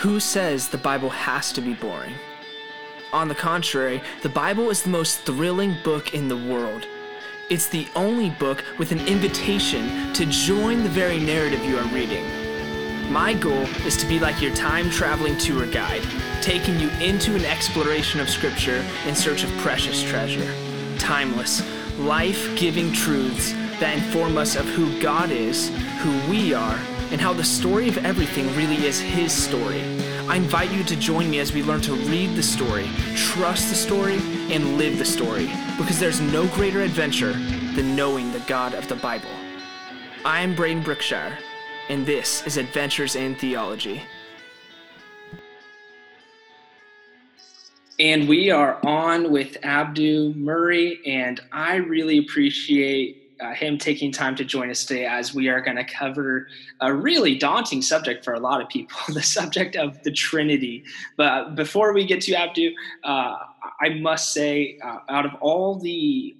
Who says the Bible has to be boring? On the contrary, the Bible is the most thrilling book in the world. It's the only book with an invitation to join the very narrative you are reading. My goal is to be like your time traveling tour guide, taking you into an exploration of Scripture in search of precious treasure. Timeless, life giving truths that inform us of who God is, who we are, and how the story of everything really is His story. I invite you to join me as we learn to read the story, trust the story, and live the story, because there's no greater adventure than knowing the God of the Bible. I am Braden Brookshire, and this is Adventures in Theology. And we are on with Abdu Murray, and I really appreciate uh, him taking time to join us today as we are going to cover a really daunting subject for a lot of people the subject of the Trinity. But before we get to Abdu, uh, I must say, uh, out of all the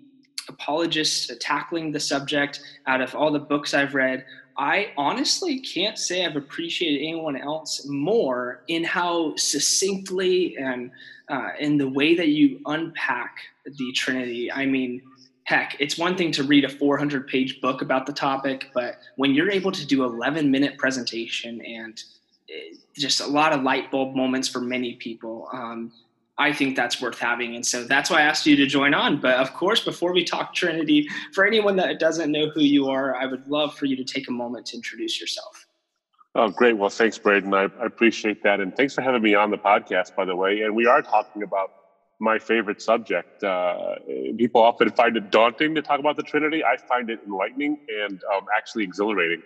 apologists tackling the subject, out of all the books I've read, I honestly can't say I've appreciated anyone else more in how succinctly and uh, in the way that you unpack the Trinity. I mean, heck, it's one thing to read a 400 page book about the topic, but when you're able to do 11 minute presentation and eh, just a lot of light bulb moments for many people, um, I think that's worth having. And so that's why I asked you to join on. But of course, before we talk Trinity, for anyone that doesn't know who you are, I would love for you to take a moment to introduce yourself. Oh, great. Well, thanks, Braden. I, I appreciate that. And thanks for having me on the podcast, by the way. And we are talking about my favorite subject. Uh, people often find it daunting to talk about the Trinity. I find it enlightening and um, actually exhilarating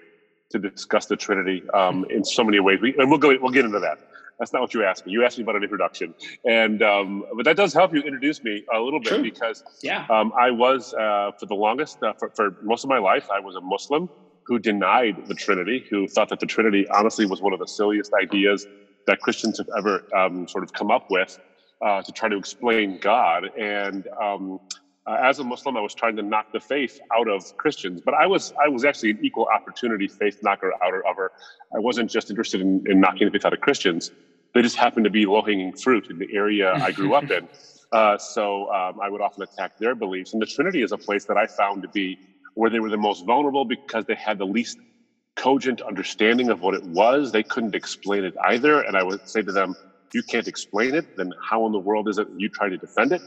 to discuss the Trinity um, in so many ways. We, and we'll go. We'll get into that. That's not what you asked me. You asked me about an introduction, and um, but that does help you introduce me a little bit True. because yeah, um, I was uh, for the longest uh, for, for most of my life I was a Muslim who denied the Trinity, who thought that the Trinity honestly was one of the silliest ideas that Christians have ever um, sort of come up with uh, to try to explain God. And um, uh, as a Muslim, I was trying to knock the faith out of Christians, but I was I was actually an equal opportunity faith knocker outer of her. I wasn't just interested in, in knocking the faith out of Christians. They just happened to be low hanging fruit in the area I grew up in. Uh, so um, I would often attack their beliefs. And the Trinity is a place that I found to be where they were the most vulnerable because they had the least cogent understanding of what it was. They couldn't explain it either. And I would say to them, you can't explain it, then how in the world is it you try to defend it?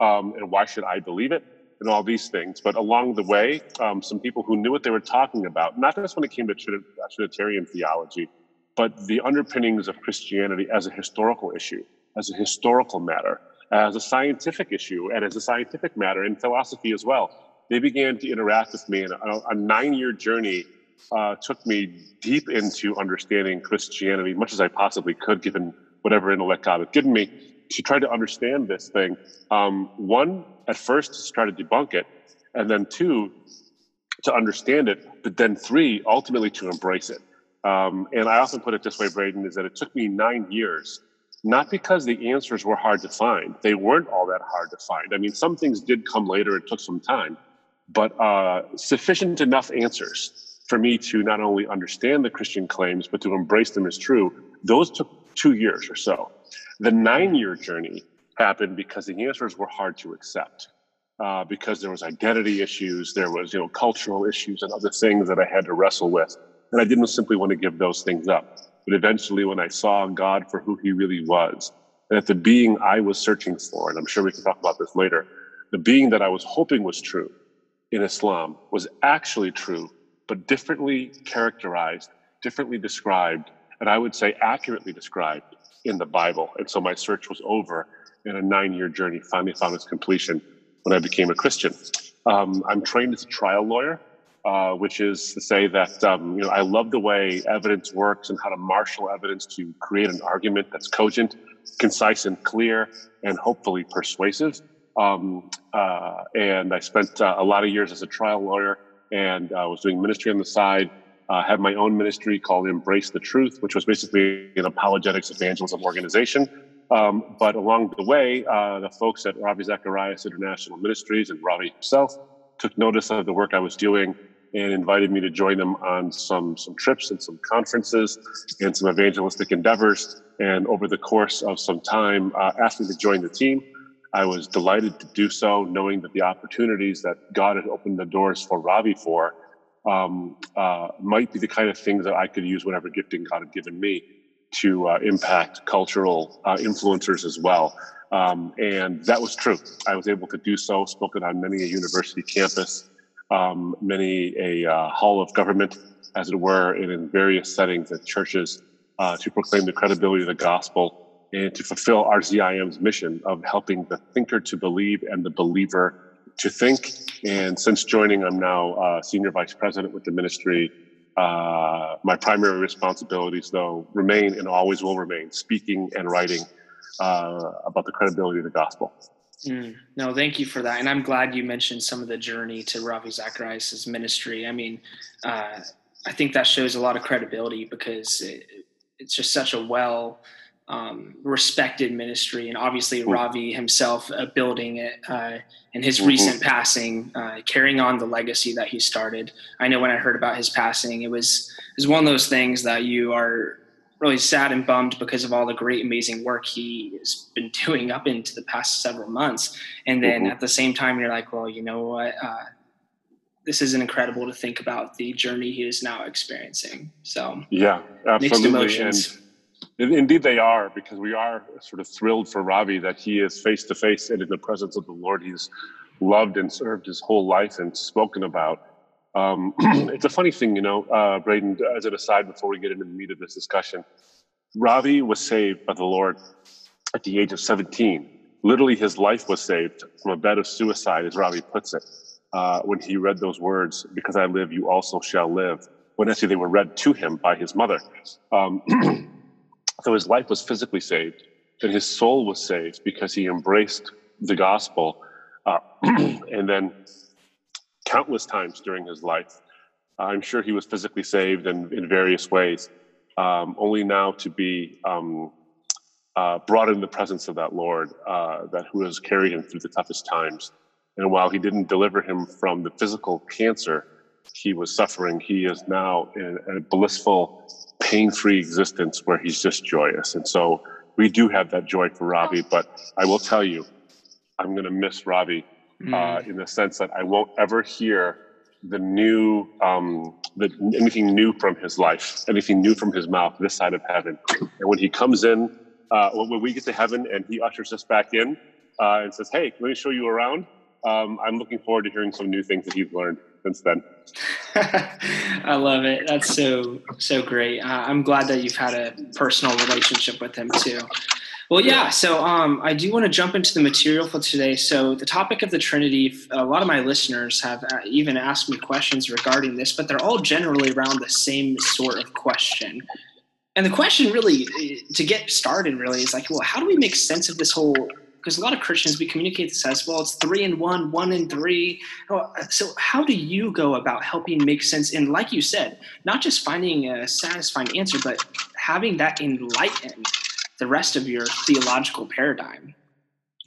Um, and why should I believe it? And all these things. But along the way, um, some people who knew what they were talking about, not just when it came to Trinitarian theology, but the underpinnings of Christianity as a historical issue, as a historical matter, as a scientific issue, and as a scientific matter in philosophy as well. They began to interact with me, and a, a nine year journey uh, took me deep into understanding Christianity, much as I possibly could, given whatever intellect God had given me, to try to understand this thing. Um, one, at first, to try to debunk it, and then two, to understand it, but then three, ultimately to embrace it. Um, and I often put it this way, Braden, is that it took me nine years, not because the answers were hard to find. They weren't all that hard to find. I mean, some things did come later, it took some time, but uh, sufficient enough answers for me to not only understand the Christian claims, but to embrace them as true. Those took two years or so. The nine year journey happened because the answers were hard to accept. Uh, because there was identity issues, there was you know cultural issues and other things that I had to wrestle with, and I didn't simply want to give those things up. But eventually, when I saw God for who He really was, and that the being I was searching for, and I'm sure we can talk about this later, the being that I was hoping was true in Islam was actually true, but differently characterized, differently described and I would say accurately described in the Bible. And so my search was over, and a nine year journey finally found its completion when I became a Christian. Um, I'm trained as a trial lawyer, uh, which is to say that um, you know I love the way evidence works and how to marshal evidence to create an argument that's cogent, concise, and clear, and hopefully persuasive. Um, uh, and I spent uh, a lot of years as a trial lawyer and uh, was doing ministry on the side uh, have my own ministry called Embrace the Truth, which was basically an apologetics evangelism organization. Um, but along the way, uh, the folks at Ravi Zacharias International Ministries and Ravi himself took notice of the work I was doing and invited me to join them on some some trips and some conferences and some evangelistic endeavors. And over the course of some time, uh, asked me to join the team. I was delighted to do so, knowing that the opportunities that God had opened the doors for Ravi for um, uh, might be the kind of things that I could use whatever gifting God had given me to uh, impact cultural uh, influencers as well. Um, and that was true. I was able to do so, spoken on many a university campus, um, many a uh, hall of government, as it were, and in various settings at churches uh, to proclaim the credibility of the gospel and to fulfill RZIM's mission of helping the thinker to believe and the believer to think. And since joining, I'm now uh, senior vice president with the ministry. Uh, my primary responsibilities, though, remain and always will remain speaking and writing uh, about the credibility of the gospel. Mm, no, thank you for that. And I'm glad you mentioned some of the journey to Ravi Zacharias' ministry. I mean, uh, I think that shows a lot of credibility because it, it's just such a well um, respected ministry. And obviously, mm-hmm. Ravi himself uh, building it uh, and his mm-hmm. recent passing, uh, carrying on the legacy that he started. I know when I heard about his passing, it was, it was one of those things that you are really sad and bummed because of all the great, amazing work he has been doing up into the past several months. And then mm-hmm. at the same time, you're like, well, you know what? Uh, this is incredible to think about the journey he is now experiencing. So yeah, absolutely. And indeed, they are because we are sort of thrilled for Ravi that he is face to face and in the presence of the Lord. He's loved and served his whole life and spoken about. Um, it's a funny thing, you know, uh, Braden, as an aside before we get into the meat of this discussion, Ravi was saved by the Lord at the age of 17. Literally, his life was saved from a bed of suicide, as Ravi puts it, uh, when he read those words, Because I live, you also shall live. When actually they were read to him by his mother. Um, so his life was physically saved, and his soul was saved because he embraced the gospel. Uh, and then countless times during his life. I'm sure he was physically saved in, in various ways, um, only now to be um, uh, brought in the presence of that Lord uh, that who has carried him through the toughest times. And while he didn't deliver him from the physical cancer he was suffering, he is now in a blissful, pain-free existence where he's just joyous. And so we do have that joy for Ravi. But I will tell you, I'm going to miss Ravi mm. uh, in the sense that I won't ever hear the new, um, the, anything new from his life, anything new from his mouth this side of heaven. And when he comes in, uh, when we get to heaven and he ushers us back in uh, and says, "Hey, let me show you around," um, I'm looking forward to hearing some new things that he's learned since then. I love it. That's so so great. Uh, I'm glad that you've had a personal relationship with him too. Well, yeah. So um, I do want to jump into the material for today. So the topic of the Trinity, a lot of my listeners have uh, even asked me questions regarding this, but they're all generally around the same sort of question. And the question really, to get started, really is like, well, how do we make sense of this whole? Because a lot of Christians, we communicate this as well. It's three and one, one and three. Oh, so how do you go about helping make sense? And like you said, not just finding a satisfying answer, but having that enlighten the rest of your theological paradigm.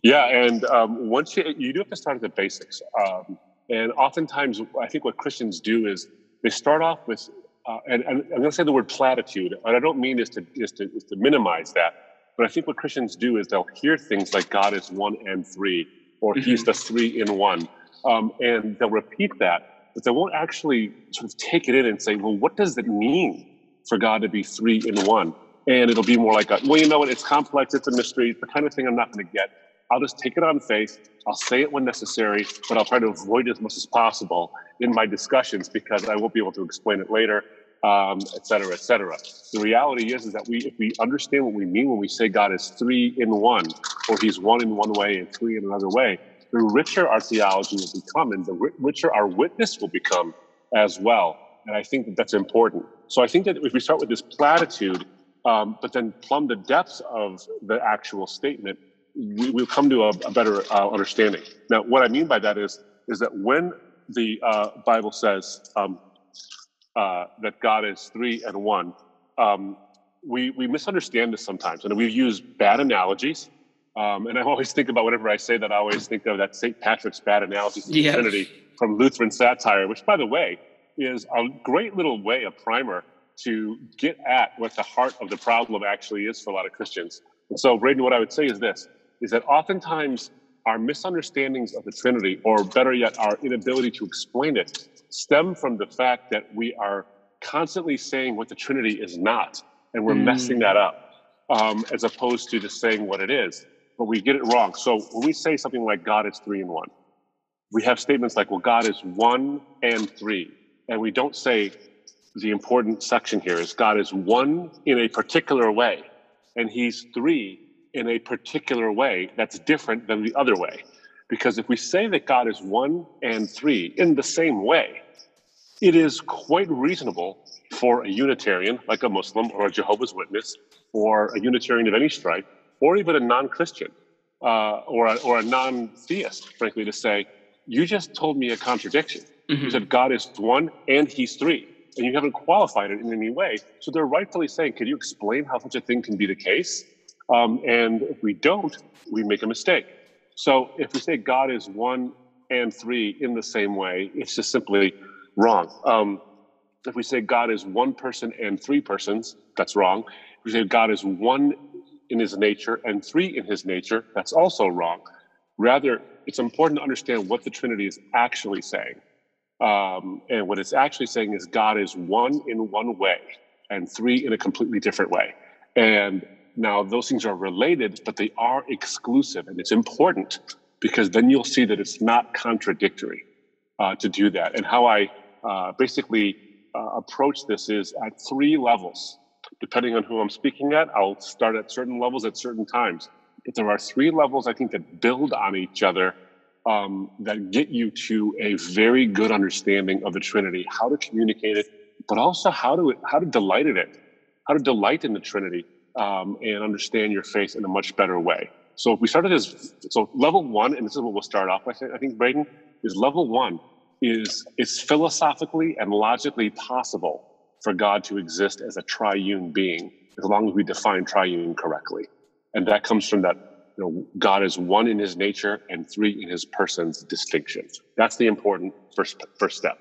Yeah, and um, once you you do have to start at the basics. Um, and oftentimes, I think what Christians do is they start off with, uh, and, and, I'm going to say the word platitude, and I don't mean is to, to to minimize that, but I think what Christians do is they'll hear things like God is one and three, or mm-hmm. He's the three in one, um, and they'll repeat that, but they won't actually sort of take it in and say, well, what does it mean for God to be three in one? and it'll be more like a, well, you know what? It's complex. It's a mystery. It's the kind of thing I'm not going to get. I'll just take it on faith. I'll say it when necessary, but I'll try to avoid it as much as possible in my discussions because I won't be able to explain it later, um, et cetera, et cetera. The reality is, is that we, if we understand what we mean when we say God is three in one, or He's one in one way and three in another way, the richer our theology will become, and the richer our witness will become as well. And I think that that's important. So I think that if we start with this platitude um, but then plumb the depths of the actual statement, we, will come to a, a better uh, understanding. Now, what I mean by that is, is that when the uh, Bible says um, uh, that God is three and one, um, we, we misunderstand this sometimes, and we use bad analogies. Um, and I always think about whenever I say that, I always think of that St. Patrick's bad analogy to the Trinity from Lutheran satire, which, by the way, is a great little way, a primer to get at what the heart of the problem actually is for a lot of Christians. And so, Braden, what I would say is this is that oftentimes our misunderstandings of the Trinity, or better yet, our inability to explain it, stem from the fact that we are constantly saying what the Trinity is not, and we're mm. messing that up, um, as opposed to just saying what it is. But we get it wrong. So when we say something like God is three in one, we have statements like, well, God is one and three. And we don't say the important section here is God is one in a particular way, and he's three in a particular way that's different than the other way. Because if we say that God is one and three in the same way, it is quite reasonable for a Unitarian, like a Muslim or a Jehovah's Witness, or a Unitarian of any stripe, or even a non Christian uh, or, a, or a non theist, frankly, to say, You just told me a contradiction. Mm-hmm. You said God is one and he's three, and you haven't qualified it in any way. So they're rightfully saying, Can you explain how such a thing can be the case? Um, and if we don't, we make a mistake. So if we say God is one and three in the same way, it's just simply wrong. Um, if we say God is one person and three persons, that's wrong. If we say God is one in his nature and three in his nature, that's also wrong. Rather, it's important to understand what the Trinity is actually saying. Um, and what it's actually saying is God is one in one way and three in a completely different way. And now, those things are related, but they are exclusive. And it's important because then you'll see that it's not contradictory uh, to do that. And how I uh, basically uh, approach this is at three levels. Depending on who I'm speaking at, I'll start at certain levels at certain times. But there are three levels, I think, that build on each other um, that get you to a very good understanding of the Trinity, how to communicate it, but also how to how to delight in it, how to delight in the Trinity, um, and understand your faith in a much better way. So if we started as so level one, and this is what we'll start off with, I think, Braden, is level one is it's philosophically and logically possible for God to exist as a triune being, as long as we define triune correctly. And that comes from that you know, God is one in his nature and three in his persons distinction. That's the important first first step.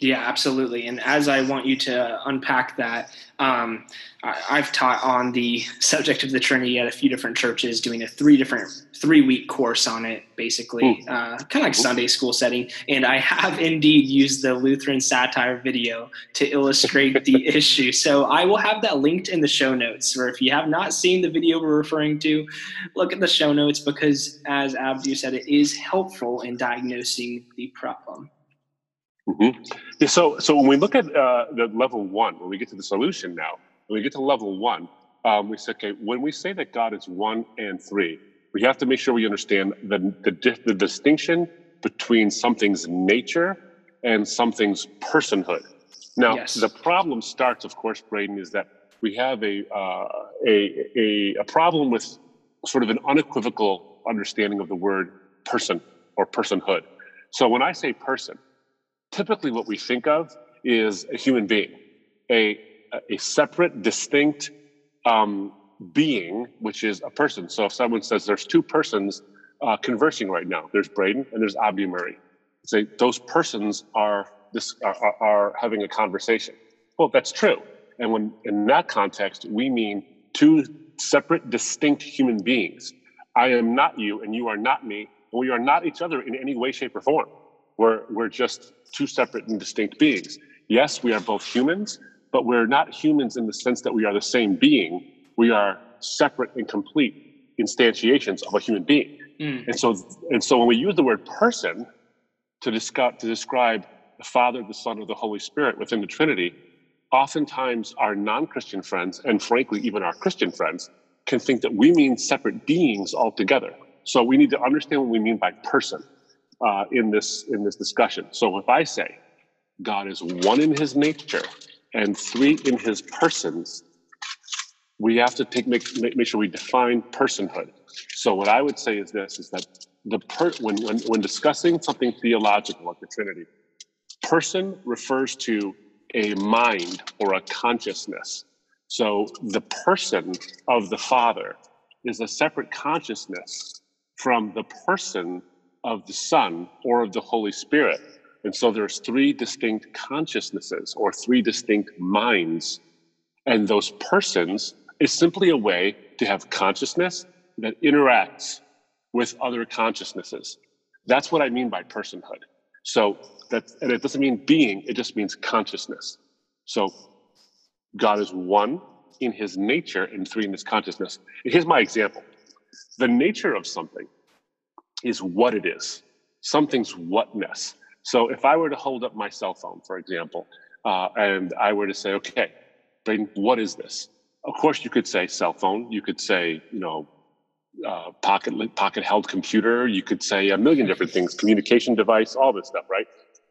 Yeah, absolutely. And as I want you to unpack that, um, I, have taught on the subject of the Trinity at a few different churches, doing a three different three week course on it, basically, uh, kind of like Sunday school setting. And I have indeed used the Lutheran satire video to illustrate the issue. So I will have that linked in the show notes. Or if you have not seen the video we're referring to, look at the show notes because, as Abdu said, it is helpful in diagnosing the problem. Mm-hmm. Yeah, so, so when we look at uh, the level one, when we get to the solution now, when we get to level one, um, we say, okay, when we say that God is one and three, we have to make sure we understand the, the, the distinction between something's nature and something's personhood. Now, yes. the problem starts, of course, Braden, is that we have a, uh, a, a, a problem with sort of an unequivocal understanding of the word person or personhood. So when I say person, typically what we think of is a human being, a, a separate, distinct um, being, which is a person. So if someone says there's two persons uh, conversing right now, there's Braden and there's Abdu Murray. Say those persons are this are, are having a conversation. Well, that's true. And when in that context, we mean two separate, distinct human beings. I am not you, and you are not me, and we are not each other in any way, shape, or form. We're, we're just two separate and distinct beings. Yes, we are both humans, but we're not humans in the sense that we are the same being. We are separate and complete instantiations of a human being. Mm. And so, and so when we use the word person to, discuss, to describe the Father, the Son, or the Holy Spirit within the Trinity, oftentimes our non-Christian friends, and frankly, even our Christian friends, can think that we mean separate beings altogether. So we need to understand what we mean by person uh, in this in this discussion. So if I say God is one in His nature and three in His persons, we have to take make make sure we define personhood. So what I would say is this: is that the per, when when when discussing something theological like the Trinity, person refers to a mind or a consciousness. So the person of the Father is a separate consciousness from the person of the Son or of the Holy Spirit. And so there's three distinct consciousnesses or three distinct minds. And those persons is simply a way to have consciousness that interacts with other consciousnesses. That's what I mean by personhood. So that, and it doesn't mean being, it just means consciousness. So God is one in his nature and three in his consciousness. And here's my example. The nature of something is what it is. Something's whatness. So if I were to hold up my cell phone, for example, uh, and I were to say, okay, Braden, what is this? Of course, you could say cell phone. You could say, you know, uh, pocket pocket held computer. You could say a million different things, communication device, all this stuff, right?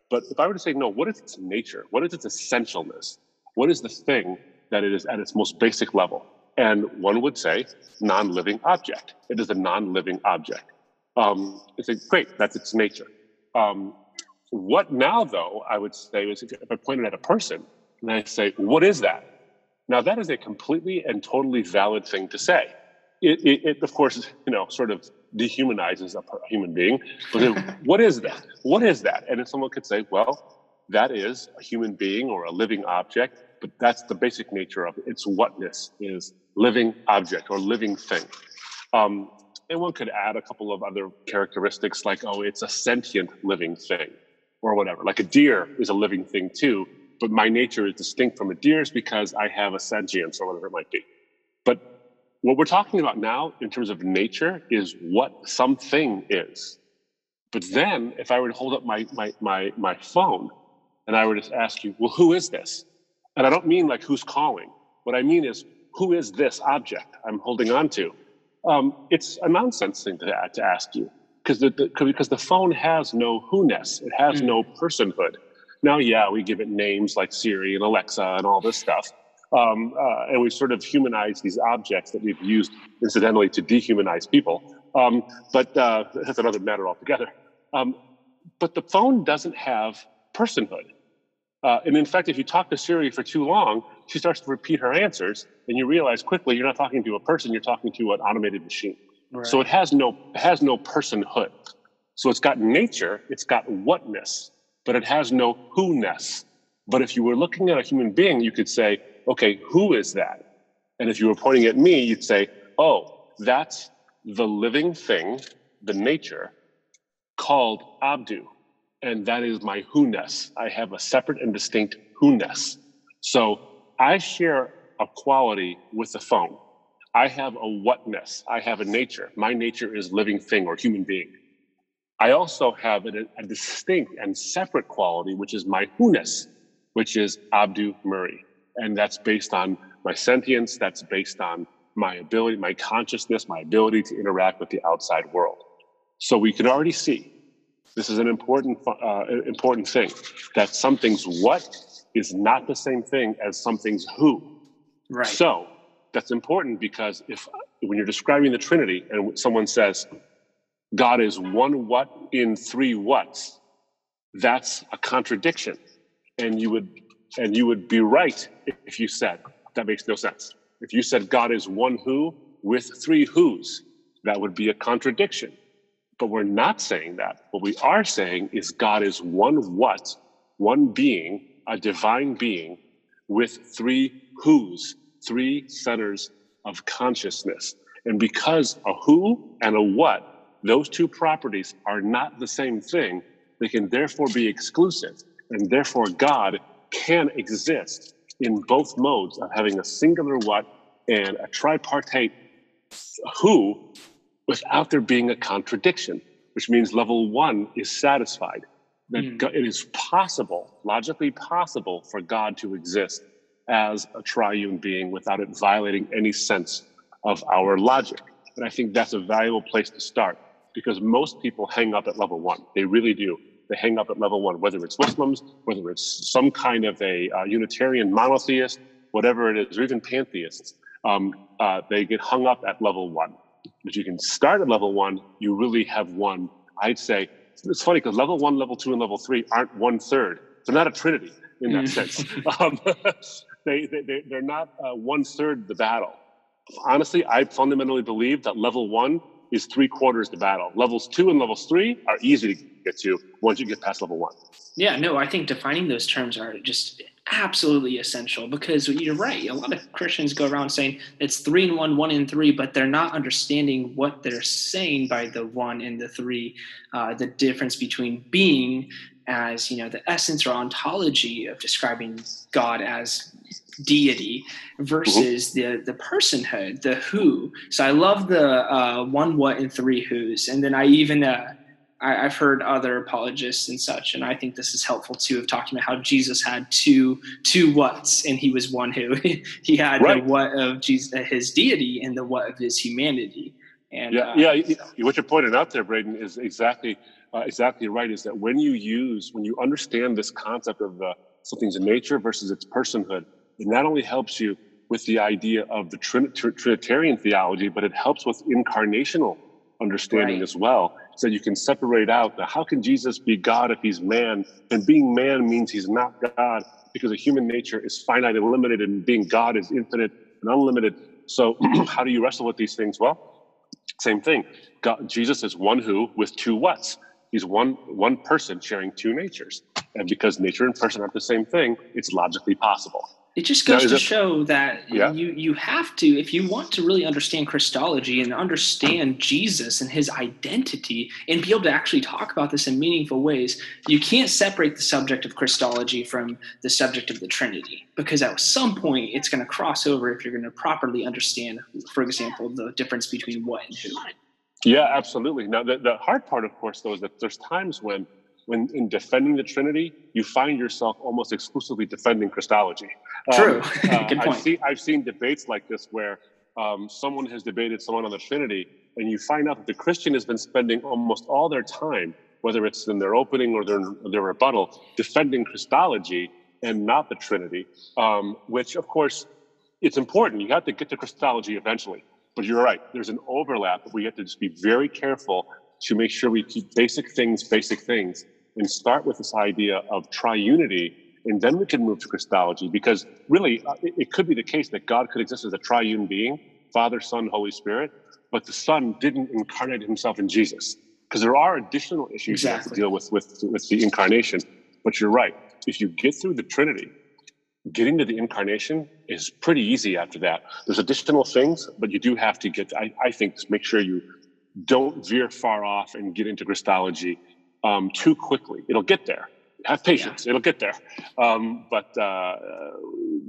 But if I were to say, no, what is its nature? What is its essentialness? What is the thing that it is at its most basic level? And one would say non-living object. It is a non-living object. Um, it's a, great, that's its nature. Um, what now, though, I would say is if I pointed at a person and I say, what is that? Now, that is a completely and totally valid thing to say. It, it, it of course, you know, sort of dehumanizes a human being. But then, what is that? What is that? And if someone could say, well, that is a human being or a living object, but that's the basic nature of it. Its whatness is living object or living thing. Um, and one could add a couple of other characteristics like, oh, it's a sentient living thing or whatever. Like a deer is a living thing too, but my nature is distinct from a deer's because I have a sentience or whatever it might be. But what we're talking about now in terms of nature is what something is. But then if I were to hold up my, my, my, my phone and I were to ask you, well, who is this? And I don't mean like who's calling. What I mean is, who is this object I'm holding on to? Um, it's a nonsense thing to, to ask you because the, the, because the phone has no who-ness. It has mm. no personhood. Now, yeah, we give it names like Siri and Alexa and all this stuff. Um, uh, and we sort of humanize these objects that we've used incidentally to dehumanize people. Um, but uh, that's another matter altogether. Um, but the phone doesn't have personhood. Uh, and in fact, if you talk to Siri for too long, she starts to repeat her answers, and you realize quickly you're not talking to a person, you're talking to an automated machine. Right. So it has no it has no personhood. So it's got nature, it's got whatness, but it has no who-ness. But if you were looking at a human being, you could say, okay, who is that? And if you were pointing at me, you'd say, oh, that's the living thing, the nature, called Abdu. And that is my who-ness. I have a separate and distinct who-ness. So I share a quality with the phone. I have a whatness. I have a nature. My nature is living thing or human being. I also have a, a distinct and separate quality, which is my who-ness, which is Abdu Murray. And that's based on my sentience, that's based on my ability, my consciousness, my ability to interact with the outside world. So we can already see this is an important, uh, important thing that something's what is not the same thing as something's who. Right. So that's important because if when you're describing the Trinity and someone says, God is one what in three whats. That's a contradiction. And you would and you would be right if you said that makes no sense. If you said God is one who with three who's, that would be a contradiction. But we're not saying that. What we are saying is God is one what, one being, a divine being with three who's, three centers of consciousness. And because a who and a what those two properties are not the same thing. They can therefore be exclusive, and therefore God can exist in both modes of having a singular what and a tripartite who without there being a contradiction, which means level one is satisfied. That mm. it is possible, logically possible, for God to exist as a triune being without it violating any sense of our logic. And I think that's a valuable place to start because most people hang up at level one. They really do. They hang up at level one, whether it's Muslims, whether it's some kind of a uh, Unitarian monotheist, whatever it is, or even pantheists. Um, uh, they get hung up at level one. But you can start at level one, you really have won. I'd say it's funny because level one, level two, and level three aren't one third. They're not a trinity in that mm. sense. Um, they, they, they're not uh, one third the battle. Honestly, I fundamentally believe that level one is three quarters the battle. Levels two and levels three are easy to get to once you get past level one. Yeah, no, I think defining those terms are just absolutely essential because you're right. A lot of Christians go around saying it's three and one, one and three, but they're not understanding what they're saying by the one and the three, uh, the difference between being as you know the essence or ontology of describing God as deity versus mm-hmm. the the personhood, the who. So I love the uh, one what and three who's, and then I even uh, I, have heard other apologists and such, and I think this is helpful too of talking about how Jesus had two two whats and he was one who. he had right. the what of Jesus, his deity and the what of his humanity. And yeah, uh, yeah, what you're pointing out there, Braden, is exactly uh, exactly right. Is that when you use when you understand this concept of the something's nature versus its personhood, it not only helps you with the idea of the Trinitarian theology, but it helps with incarnational understanding right. as well so you can separate out the how can Jesus be God if he's man? And being man means he's not God because a human nature is finite and limited, and being God is infinite and unlimited. So, how do you wrestle with these things? Well, same thing. God, Jesus is one who with two whats. He's one one person sharing two natures, and because nature and person aren't the same thing, it's logically possible. It just goes now, to it, show that yeah. you you have to, if you want to really understand Christology and understand Jesus and his identity, and be able to actually talk about this in meaningful ways, you can't separate the subject of Christology from the subject of the Trinity, because at some point it's going to cross over if you're going to properly understand, for example, the difference between what and who. Yeah, absolutely. Now, the, the hard part, of course, though, is that there's times when when in defending the Trinity, you find yourself almost exclusively defending Christology. True. Um, uh, Good point. I've seen, I've seen debates like this where um, someone has debated someone on the Trinity, and you find out that the Christian has been spending almost all their time, whether it's in their opening or their, their rebuttal, defending Christology and not the Trinity, um, which, of course, it's important. You have to get to Christology eventually. But you're right, there's an overlap, but we have to just be very careful to make sure we keep basic things, basic things and start with this idea of triunity, and then we can move to Christology. Because really, uh, it, it could be the case that God could exist as a triune being Father, Son, Holy Spirit, but the Son didn't incarnate himself in Jesus. Because there are additional issues exactly. you have to deal with, with with the incarnation. But you're right. If you get through the Trinity, getting to the incarnation is pretty easy after that. There's additional things, but you do have to get, I, I think, make sure you don't veer far off and get into Christology um, too quickly. It'll get there. Have patience. Yeah. It'll get there. Um, but uh,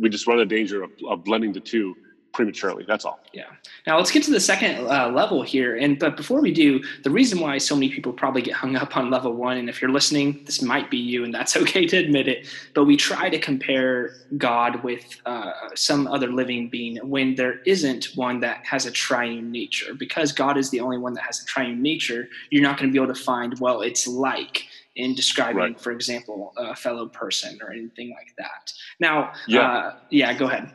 we just run the danger of, of blending the two prematurely. That's all. Yeah. Now let's get to the second uh, level here. And but before we do, the reason why so many people probably get hung up on level one, and if you're listening, this might be you, and that's okay to admit it. But we try to compare God with uh, some other living being when there isn't one that has a triune nature. Because God is the only one that has a triune nature, you're not going to be able to find well, it's like in describing, right. for example, a fellow person or anything like that. Now, yeah, uh, yeah, go ahead.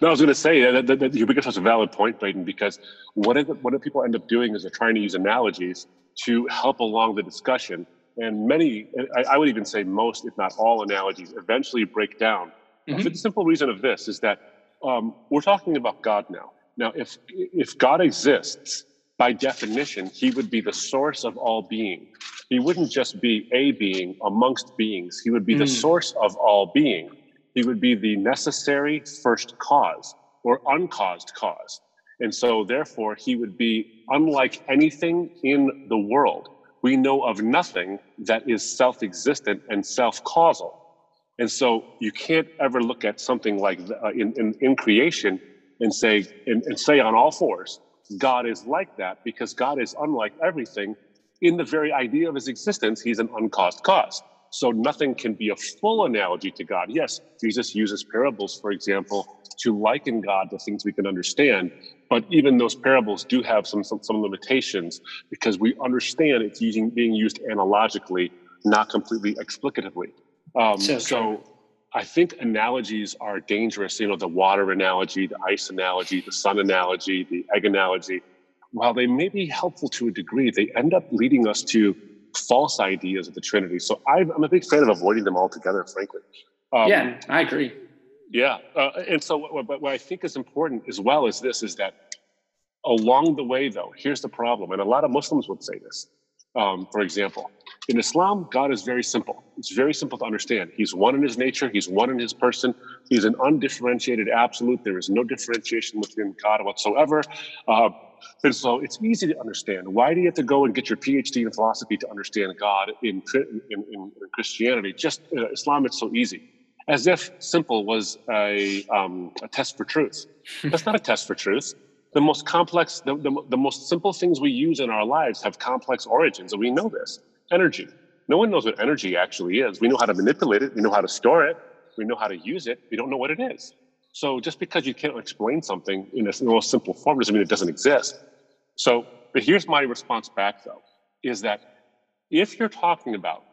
No, I was going to say that, that, that up such a valid point, Braden, because what, is, what do people end up doing is they're trying to use analogies to help along the discussion. And many, I, I would even say most, if not all analogies, eventually break down. Mm-hmm. For the simple reason of this is that um, we're talking about God now. Now, if, if God exists, by definition, he would be the source of all being. He wouldn't just be a being amongst beings, he would be mm. the source of all being he would be the necessary first cause or uncaused cause. And so, therefore, he would be unlike anything in the world. We know of nothing that is self existent and self causal. And so, you can't ever look at something like uh, in, in, in, creation and say, and, and say on all fours, God is like that because God is unlike everything. In the very idea of his existence, he's an uncaused cause. So nothing can be a full analogy to God. Yes, Jesus uses parables, for example, to liken God to things we can understand. But even those parables do have some, some, some limitations because we understand it's using, being used analogically, not completely explicatively. Um, so, so I think analogies are dangerous. You know, the water analogy, the ice analogy, the sun analogy, the egg analogy. While they may be helpful to a degree, they end up leading us to false ideas of the Trinity. So I'm, I'm a big fan of avoiding them altogether, frankly. Um, yeah, I agree. Yeah, uh, and so what, what, I think is important as well as this is that Along the way, though, here's the problem, and a lot of Muslims would say this. Um, for example, in Islam, God is very simple. It's very simple to understand. He's one in his nature, He's one in his person. He's an undifferentiated absolute. There is no differentiation within God whatsoever. Uh, and so it's easy to understand. Why do you have to go and get your PhD in philosophy to understand God in, in, in, Christianity? Just uh, Islam, it's so easy. As if simple was a, um, a test for truth. That's not a test for truth the most complex, the, the, the, most simple things we use in our lives have complex origins, and we know this. Energy. No one knows what energy actually is. We know how to manipulate it, we know how to store it, we know how to use it, we don't know what it is. So just because you can't explain something in a most simple form doesn't mean it doesn't exist. So, but here's my response back though, is that if you're talking about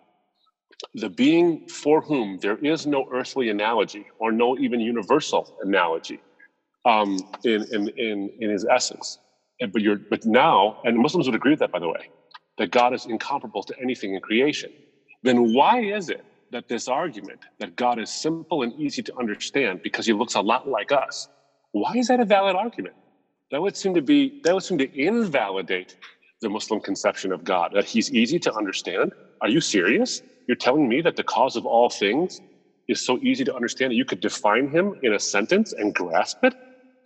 the being for whom there is no earthly analogy or no even universal analogy, um, in, in, in, in his essence. And, but, you're, but now, and Muslims would agree with that, by the way, that God is incomparable to anything in creation. Then why is it that this argument that God is simple and easy to understand because he looks a lot like us, why is that a valid argument? That would seem to be, that would seem to invalidate the Muslim conception of God, that he's easy to understand. Are you serious? You're telling me that the cause of all things is so easy to understand that you could define him in a sentence and grasp it?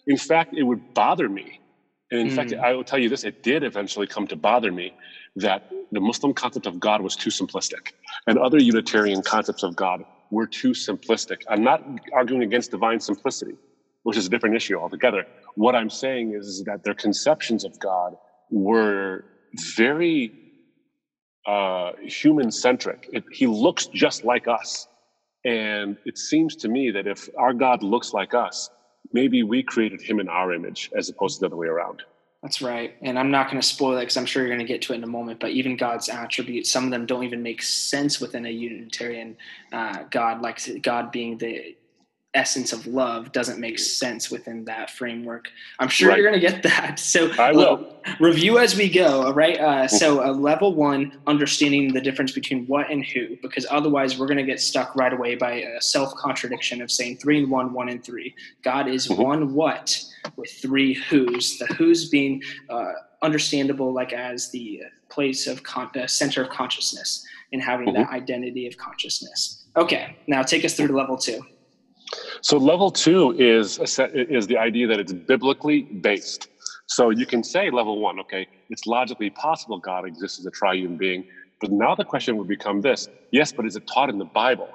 In fact, it would bother me. And in mm. fact, I will tell you this it did eventually come to bother me that the Muslim concept of God was too simplistic and other Unitarian concepts of God were too simplistic. I'm not arguing against divine simplicity, which is a different issue altogether. What I'm saying is, is that their conceptions of God were very uh, human centric. He looks just like us. And it seems to me that if our God looks like us, maybe we created him in our image as opposed to the other way around. That's right. And I'm not going to spoil that because I'm sure you're going to get to it in a moment. But even God's attributes, some of them don't even make sense within a Unitarian uh, God, like God being the essence of love doesn't make sense within that framework. I'm sure right. you're going to get that. So I will uh, review as we go. All right. Uh, so uh, level one, understanding the difference between what and who, because otherwise we're going to get stuck right away by a self contradiction of saying three and one, one and three. God is mm-hmm. one what with three who's. The who's being uh, understandable, like as the place of con- the center of consciousness and having mm-hmm. that identity of consciousness. Okay. Now take us through to level two. So level two is is the idea that it's biblically based. So you can say level one, okay, it's logically possible God exists as a triune being, but now the question would become this: yes, but is it taught in the Bible?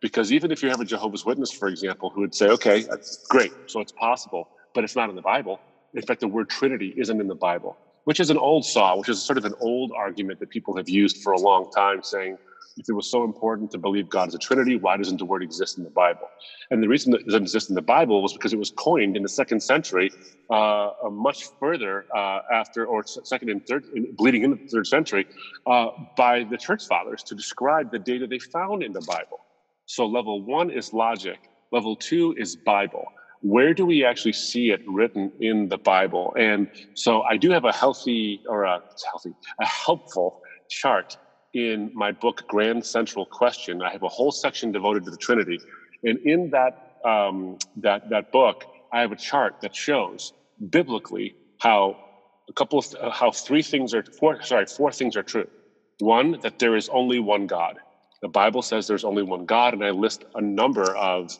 Because even if you have a Jehovah's Witness, for example, who would say, okay, that's great, so it's possible, but it's not in the Bible. In fact, the word Trinity isn't in the Bible, which is an old saw, which is sort of an old argument that people have used for a long time, saying if it was so important to believe God is a Trinity, why doesn't the word exist in the Bible? And the reason it doesn't exist in the Bible was because it was coined in the second century, uh, much further uh, after, or second and third, bleeding into the third century, uh, by the church fathers to describe the data they found in the Bible. So level one is logic, level two is Bible. Where do we actually see it written in the Bible? And so I do have a healthy or a healthy, a helpful chart in my book, Grand Central Question. I have a whole section devoted to the Trinity. And in that, um, that, that book, I have a chart that shows biblically how a couple of, uh, how three things are, four, sorry, four things are true. One, that there is only one God. The Bible says there's only one God, and I list a number of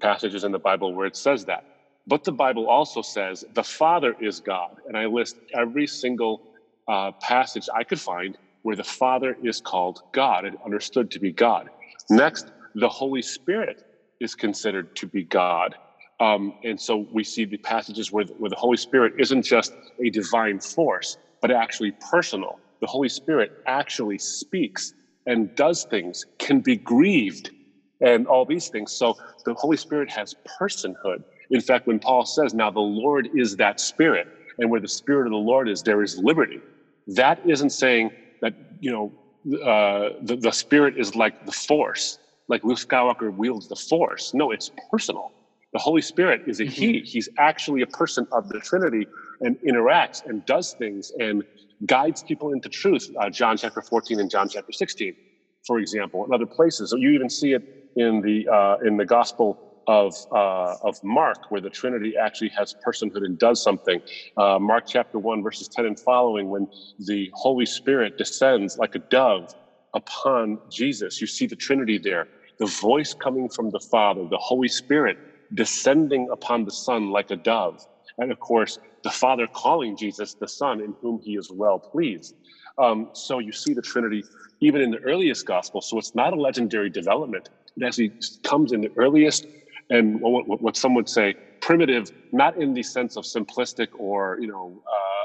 passages in the Bible where it says that. But the Bible also says the Father is God, and I list every single uh, passage I could find where the Father is called God and understood to be God. Next, the Holy Spirit is considered to be God. Um, and so we see the passages where, where the Holy Spirit isn't just a divine force, but actually personal. The Holy Spirit actually speaks and does things, can be grieved, and all these things. So the Holy Spirit has personhood. In fact, when Paul says, Now the Lord is that Spirit, and where the Spirit of the Lord is, there is liberty, that isn't saying that you know uh, the the spirit is like the force, like Luke Skywalker wields the force. No, it's personal. The Holy Spirit is a mm-hmm. he. He's actually a person of the Trinity and interacts and does things and guides people into truth. Uh, John chapter 14 and John chapter 16, for example, and other places. So you even see it in the uh, in the Gospel of uh, of Mark, where the Trinity actually has personhood and does something. Uh, Mark chapter one, verses ten and following, when the Holy Spirit descends like a dove upon Jesus, you see the Trinity there. The voice coming from the Father, the Holy Spirit descending upon the Son like a dove, and of course the Father calling Jesus the Son, in whom He is well pleased. Um, so you see the Trinity even in the earliest gospel. So it's not a legendary development. It actually comes in the earliest and what, what some would say primitive, not in the sense of simplistic or you know uh,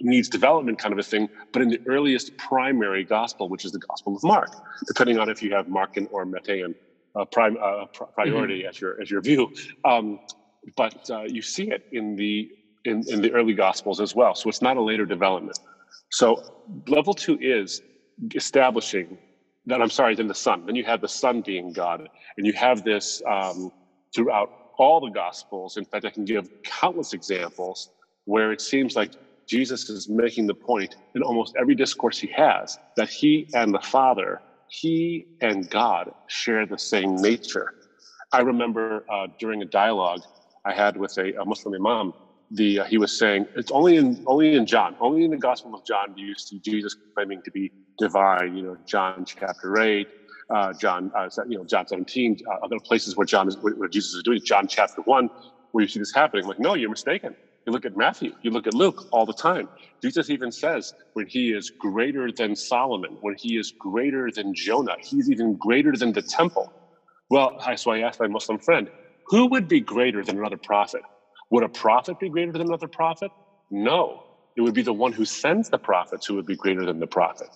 needs development kind of a thing, but in the earliest primary gospel, which is the Gospel of Mark, depending on if you have Markan or Matthean uh, prime uh, priority mm-hmm. as your as your view. Um, but uh, you see it in the in, in the early gospels as well. So it's not a later development. So level two is establishing that I'm sorry, then the Son. Then you have the Son being God, and you have this um, throughout all the Gospels. In fact, I can give countless examples where it seems like Jesus is making the point in almost every discourse he has that he and the Father, he and God share the same nature. I remember uh, during a dialogue I had with a, a Muslim imam, the uh, he was saying it's only in only in John, only in the Gospel of John do you see Jesus claiming to be divine. You know, John chapter eight, uh, John, uh, you know, John 17, uh, other places where John is, where Jesus is doing, John chapter one, where you see this happening. I'm like, no, you're mistaken. You look at Matthew, you look at Luke all the time. Jesus even says when he is greater than Solomon, when he is greater than Jonah, he's even greater than the temple. Well, so I asked my Muslim friend, who would be greater than another prophet? Would a prophet be greater than another prophet? No. It would be the one who sends the prophets who would be greater than the prophet.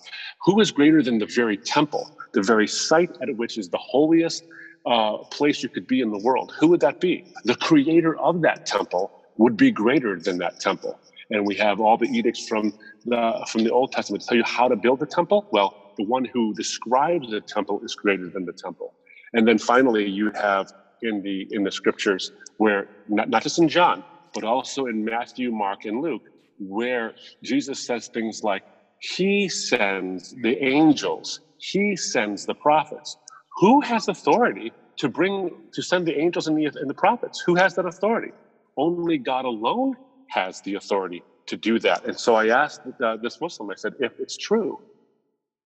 Who is greater than the very temple, the very site at which is the holiest uh, place you could be in the world? Who would that be? The creator of that temple would be greater than that temple. And we have all the edicts from the from the Old Testament to tell you how to build the temple. Well, the one who describes the temple is greater than the temple. And then finally, you have in the in the scriptures where not, not just in John, but also in Matthew, Mark, and Luke, where Jesus says things like, He sends the angels, He sends the prophets. Who has authority to bring to send the angels and the, and the prophets? Who has that authority? Only God alone has the authority to do that. And so I asked uh, this Muslim, I said, if it's true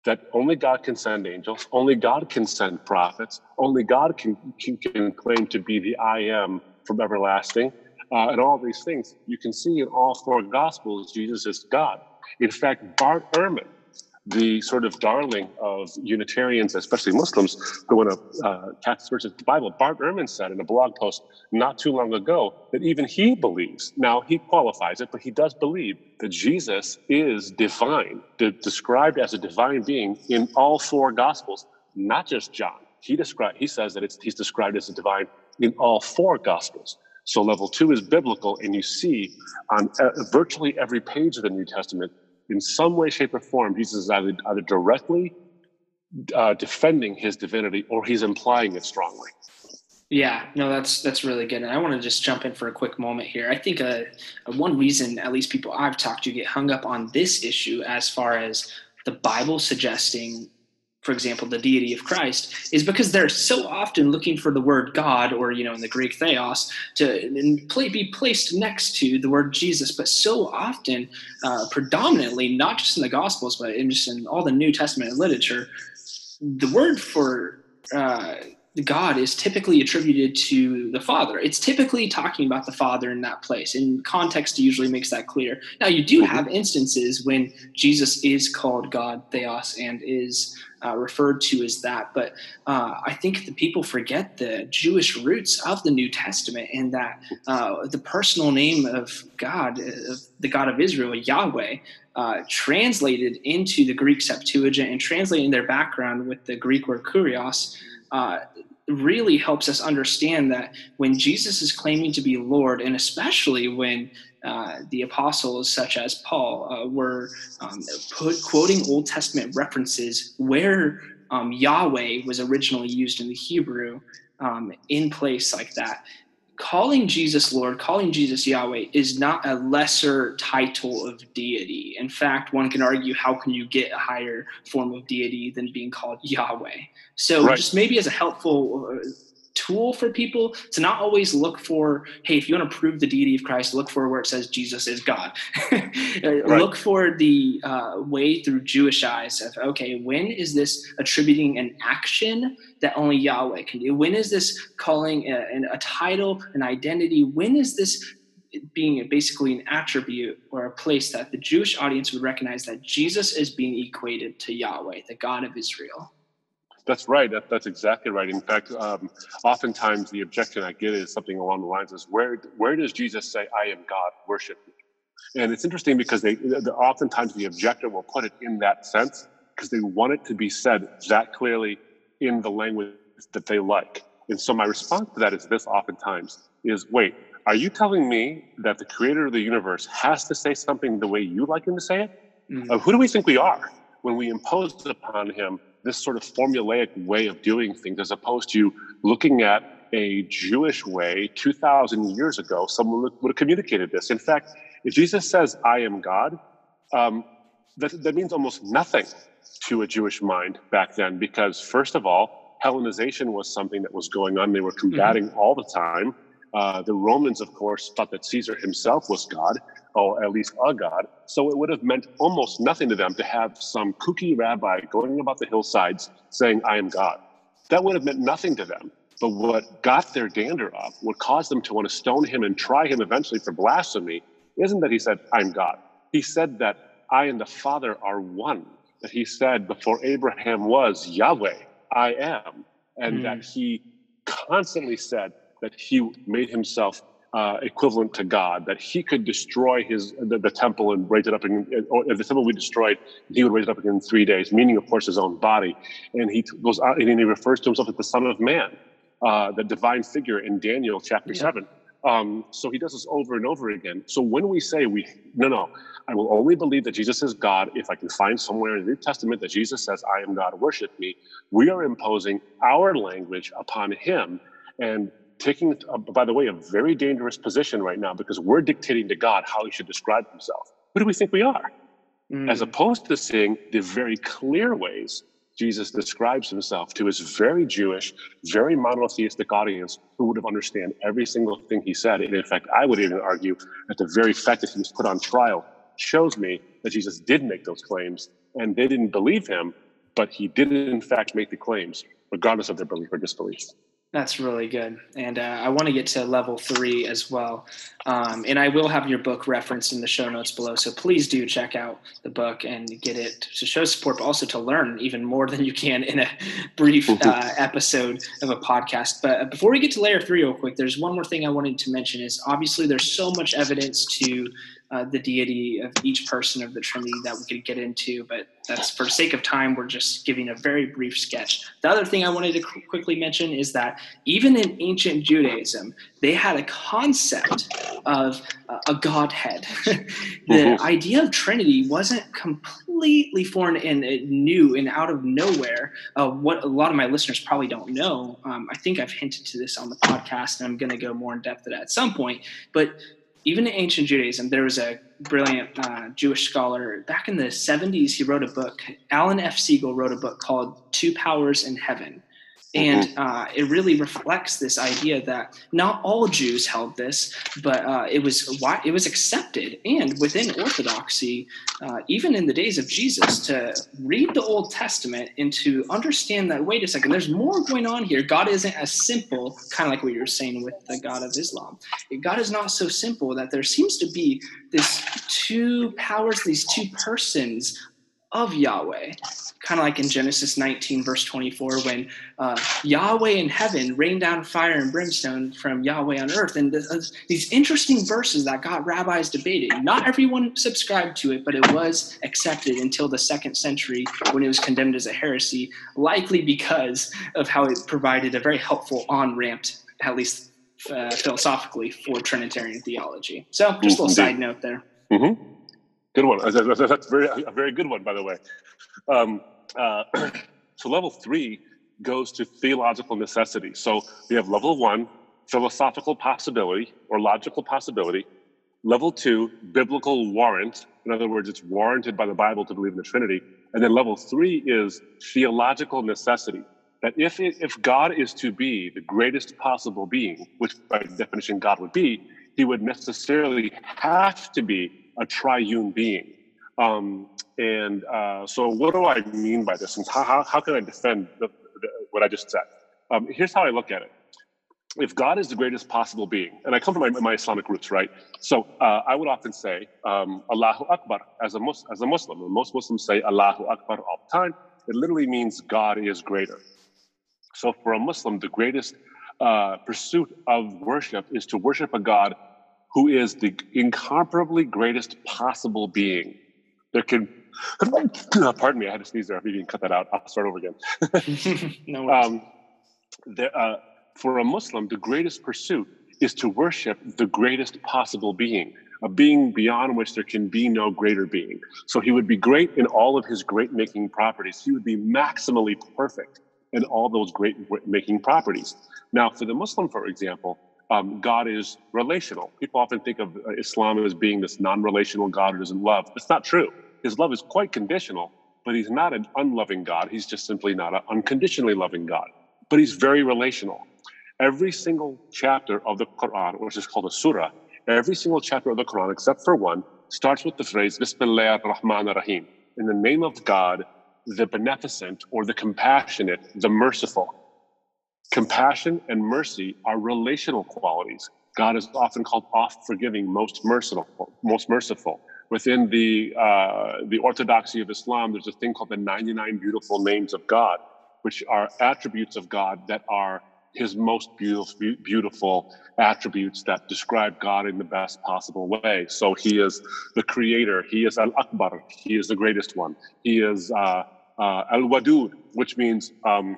that only God can send angels, only God can send prophets, only God can, can, can claim to be the I am from everlasting, uh, and all these things. You can see in all four Gospels, Jesus is God. In fact, Bart Ehrman, the sort of darling of Unitarians, especially Muslims, who want to uh, cast versus the Bible, Bart Ehrman said in a blog post not too long ago that even he believes, now he qualifies it, but he does believe that Jesus is divine, de- described as a divine being in all four Gospels, not just John. He described, he says that he's described as a divine in all four Gospels. So level two is biblical, and you see on uh, virtually every page of the New Testament in some way, shape, or form, Jesus is either, either directly uh, defending his divinity or he's implying it strongly. Yeah, no, that's that's really good. And I want to just jump in for a quick moment here. I think uh, one reason, at least people I've talked to, get hung up on this issue as far as the Bible suggesting for example, the deity of Christ, is because they're so often looking for the word God, or you know, in the Greek theos, to play, be placed next to the word Jesus. But so often, uh, predominantly, not just in the Gospels, but in just in all the New Testament literature, the word for uh, God is typically attributed to the Father. It's typically talking about the Father in that place, and context usually makes that clear. Now, you do have instances when Jesus is called God, Theos, and is uh, referred to as that. But uh, I think the people forget the Jewish roots of the New Testament and that uh, the personal name of God, of the God of Israel, Yahweh, uh, translated into the Greek Septuagint and translating their background with the Greek word kurios. Uh, really helps us understand that when Jesus is claiming to be Lord, and especially when uh, the apostles, such as Paul, uh, were um, put, quoting Old Testament references where um, Yahweh was originally used in the Hebrew um, in place like that. Calling Jesus Lord, calling Jesus Yahweh is not a lesser title of deity. In fact, one can argue how can you get a higher form of deity than being called Yahweh? So, right. just maybe as a helpful uh, tool for people to not always look for, hey, if you want to prove the deity of Christ, look for where it says Jesus is God. right. Look for the uh, way through Jewish eyes of, okay, when is this attributing an action that only Yahweh can do? When is this calling a, a title, an identity? When is this being basically an attribute or a place that the Jewish audience would recognize that Jesus is being equated to Yahweh, the God of Israel? That's right. That, that's exactly right. In fact, um, oftentimes the objection I get is something along the lines is where where does Jesus say, "I am God, worship me"? And it's interesting because they, they oftentimes the objector will put it in that sense because they want it to be said that clearly in the language that they like. And so my response to that is this: oftentimes is, wait, are you telling me that the creator of the universe has to say something the way you like him to say it? Mm-hmm. Uh, who do we think we are when we impose upon him this sort of formulaic way of doing things as opposed to looking at a Jewish way 2,000 years ago, someone would have communicated this. In fact, if Jesus says, I am God, um, that, that means almost nothing to a Jewish mind back then, because first of all, Hellenization was something that was going on. They were combating mm-hmm. all the time. Uh, the Romans, of course, thought that Caesar himself was God or at least a god. So it would have meant almost nothing to them to have some kooky rabbi going about the hillsides saying, I am God. That would have meant nothing to them. But what got their dander up, what caused them to want to stone him and try him eventually for blasphemy, isn't that he said, I'm God. He said that I and the Father are one. That he said before Abraham was Yahweh, I am. And mm. that he constantly said that he made himself uh, equivalent to God, that he could destroy his the, the temple and raise it up, in, or if the temple we destroyed, he would raise it up again in three days, meaning, of course, his own body. And he goes out and he refers to himself as the Son of Man, uh, the divine figure in Daniel chapter yeah. 7. Um, so he does this over and over again. So when we say we, no, no, I will only believe that Jesus is God if I can find somewhere in the New Testament that Jesus says, I am God, worship me, we are imposing our language upon him. And taking, uh, by the way, a very dangerous position right now because we're dictating to God how he should describe himself. Who do we think we are? Mm. As opposed to seeing the very clear ways Jesus describes himself to his very Jewish, very monotheistic audience who would have understood every single thing he said. And in fact, I would even argue that the very fact that he was put on trial shows me that Jesus did make those claims and they didn't believe him, but he did in fact make the claims, regardless of their belief or disbelief. That's really good. And uh, I want to get to level three as well. Um, and I will have your book referenced in the show notes below. So please do check out the book and get it to show support, but also to learn even more than you can in a brief uh, episode of a podcast. But uh, before we get to layer three, real quick, there's one more thing I wanted to mention is obviously there's so much evidence to uh, the deity of each person of the Trinity that we could get into, but that's for sake of time, we're just giving a very brief sketch. The other thing I wanted to qu- quickly mention is that even in ancient Judaism, they had a concept of uh, a Godhead. the mm-hmm. idea of Trinity wasn't completely foreign and new and out of nowhere. Uh, what a lot of my listeners probably don't know, um, I think I've hinted to this on the podcast, and I'm going to go more in depth at at some point, but even in ancient Judaism, there was a brilliant uh, Jewish scholar back in the 70s. He wrote a book. Alan F. Segal wrote a book called Two Powers in Heaven. And mm-hmm. uh, it really reflects this idea that not all Jews held this, but uh, it was it was accepted and within Orthodoxy, uh, even in the days of Jesus, to read the Old Testament and to understand that wait a second, there's more going on here. God isn't as simple, kind of like what you were saying with the God of Islam. God is not so simple that there seems to be this two powers, these two persons of Yahweh kind of like in Genesis 19, verse 24, when uh, Yahweh in heaven rained down fire and brimstone from Yahweh on earth. And uh, these interesting verses that got rabbis debated. Not everyone subscribed to it, but it was accepted until the second century when it was condemned as a heresy, likely because of how it provided a very helpful on ramp, at least uh, philosophically, for Trinitarian theology. So, just a little side note there. Mm-hmm. Good one. That's very, a very good one, by the way. Um, uh, so level three goes to theological necessity. So we have level one, philosophical possibility or logical possibility. Level two, biblical warrant. In other words, it's warranted by the Bible to believe in the Trinity. And then level three is theological necessity. that if it, if God is to be the greatest possible being, which by definition God would be, he would necessarily have to be a triune being. Um, and uh, so, what do I mean by this? And how, how, how can I defend the, the, what I just said? Um, here's how I look at it. If God is the greatest possible being, and I come from my, my Islamic roots, right? So uh, I would often say um, Allahu Akbar as a, Mus- as a Muslim. And most Muslims say Allahu Akbar all the time. It literally means God is greater. So for a Muslim, the greatest uh, pursuit of worship is to worship a God who is the incomparably greatest possible being. There can, pardon me, I had to sneeze there. If you can cut that out, I'll start over again. no um, there, uh, for a Muslim, the greatest pursuit is to worship the greatest possible being, a being beyond which there can be no greater being. So he would be great in all of his great making properties. He would be maximally perfect in all those great making properties. Now, for the Muslim, for example, um, God is relational. People often think of uh, Islam as being this non relational God who doesn't love. It's not true. His love is quite conditional, but he's not an unloving God. He's just simply not an unconditionally loving God. But he's very relational. Every single chapter of the Quran, which is called a surah, every single chapter of the Quran, except for one, starts with the phrase Bismillah ar-Rahman ar-Rahim. In the name of God, the beneficent or the compassionate, the merciful. Compassion and mercy are relational qualities. God is often called oft forgiving, most merciful, most merciful. Within the uh, the orthodoxy of Islam, there's a thing called the 99 beautiful names of God, which are attributes of God that are his most beautiful, beautiful attributes that describe God in the best possible way. So he is the creator. He is Al Akbar. He is the greatest one. He is uh, uh, Al Wadud, which means um,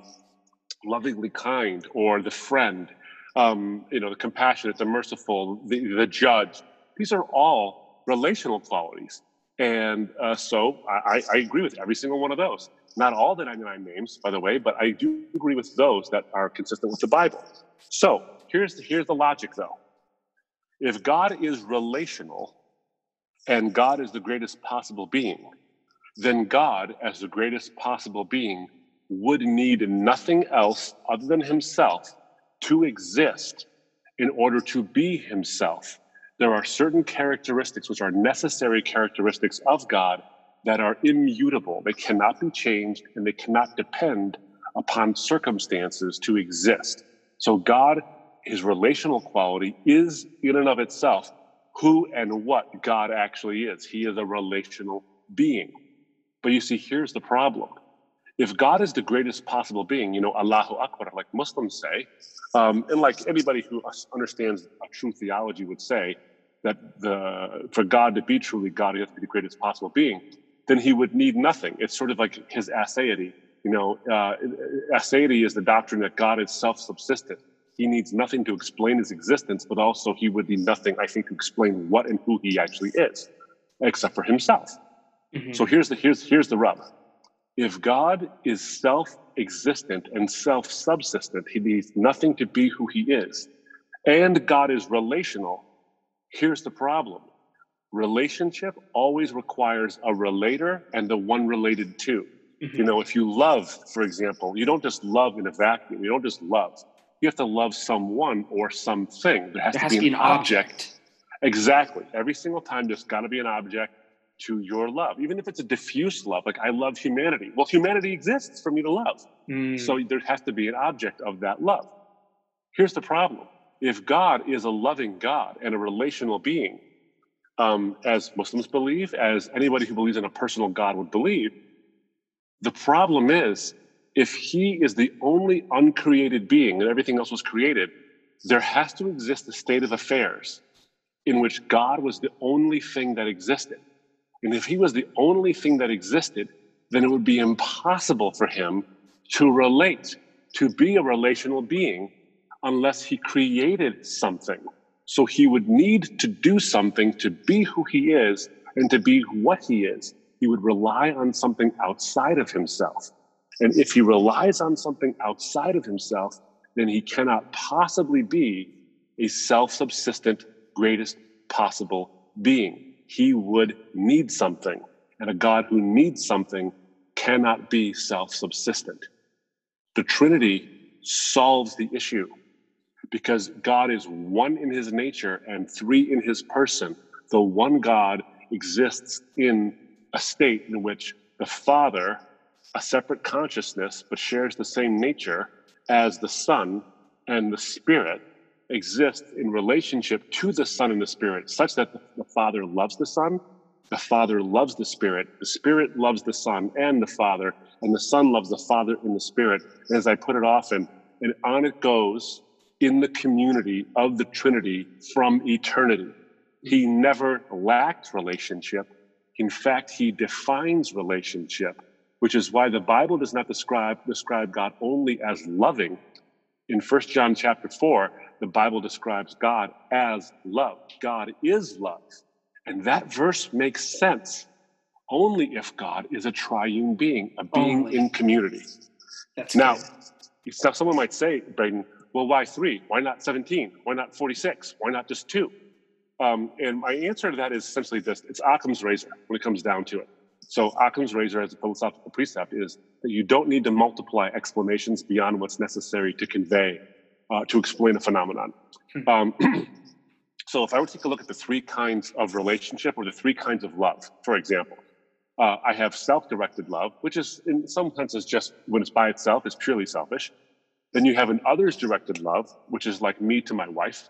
lovingly kind or the friend, um, you know, the compassionate, the merciful, the, the judge. These are all relational qualities. And uh, so I, I, agree with every single one of those. Not all the 99 names, by the way, but I do agree with those that are consistent with the Bible. So here's the, here's the logic, though. If God is relational and God is the greatest possible being, then God, as the greatest possible being, would need nothing else other than himself to exist in order to be himself. There are certain characteristics which are necessary characteristics of God that are immutable. They cannot be changed and they cannot depend upon circumstances to exist. So, God, his relational quality, is in and of itself who and what God actually is. He is a relational being. But you see, here's the problem. If God is the greatest possible being, you know, Allahu Akbar, like Muslims say, um, and like anybody who understands a true theology would say, that the for God to be truly God, he has to be the greatest possible being, then he would need nothing. It's sort of like his aseity. You know, uh, aseity is the doctrine that God is self-subsistent. He needs nothing to explain his existence, but also he would need nothing, I think, to explain what and who he actually is, except for himself. Mm-hmm. So here's the here's here's the rub. If God is self-existent and self-subsistent, he needs nothing to be who he is. And God is relational. Here's the problem. Relationship always requires a relator and the one related to. Mm-hmm. You know, if you love, for example, you don't just love in a vacuum. You don't just love. You have to love someone or something. There has, there to, has be to, be an, an object. object. Exactly. Every single time, there's got to be an object to your love, even if it's a diffuse love, like I love humanity. Well, humanity exists for me to love. Mm. So there has to be an object of that love. Here's the problem if God is a loving God and a relational being, um, as Muslims believe, as anybody who believes in a personal God would believe, the problem is if he is the only uncreated being and everything else was created, there has to exist a state of affairs in which God was the only thing that existed. And if he was the only thing that existed, then it would be impossible for him to relate, to be a relational being, unless he created something. So he would need to do something to be who he is and to be what he is. He would rely on something outside of himself. And if he relies on something outside of himself, then he cannot possibly be a self subsistent, greatest possible being he would need something. And a God who needs something cannot be self subsistent. The Trinity solves the issue because God is one in his nature and three in his person. The one God exists in a state in which the Father, a separate consciousness, but shares the same nature as the Son and the Spirit, exist in relationship to the Son and the Spirit, such that the Father loves the Son, the Father loves the Spirit, the Spirit loves the Son and the Father, and the Son loves the Father in the Spirit. And as I put it often, and on it goes in the community of the Trinity from eternity. He never lacked relationship. In fact, he defines relationship, which is why the Bible does not describe, describe God only as loving. In First John chapter 4, the Bible describes God as love. God is love. And that verse makes sense only if God is a triune being, a being only. in community. That's now, good. someone might say, Braden, well, why three? Why not 17? Why not 46? Why not just two? Um, and my answer to that is essentially this it's Occam's razor when it comes down to it. So, Occam's razor as a philosophical precept is that you don't need to multiply explanations beyond what's necessary to convey, uh, to explain a phenomenon. Hmm. Um, so, if I were to take a look at the three kinds of relationship or the three kinds of love, for example, uh, I have self directed love, which is in some senses just when it's by itself, is purely selfish. Then you have an others directed love, which is like me to my wife.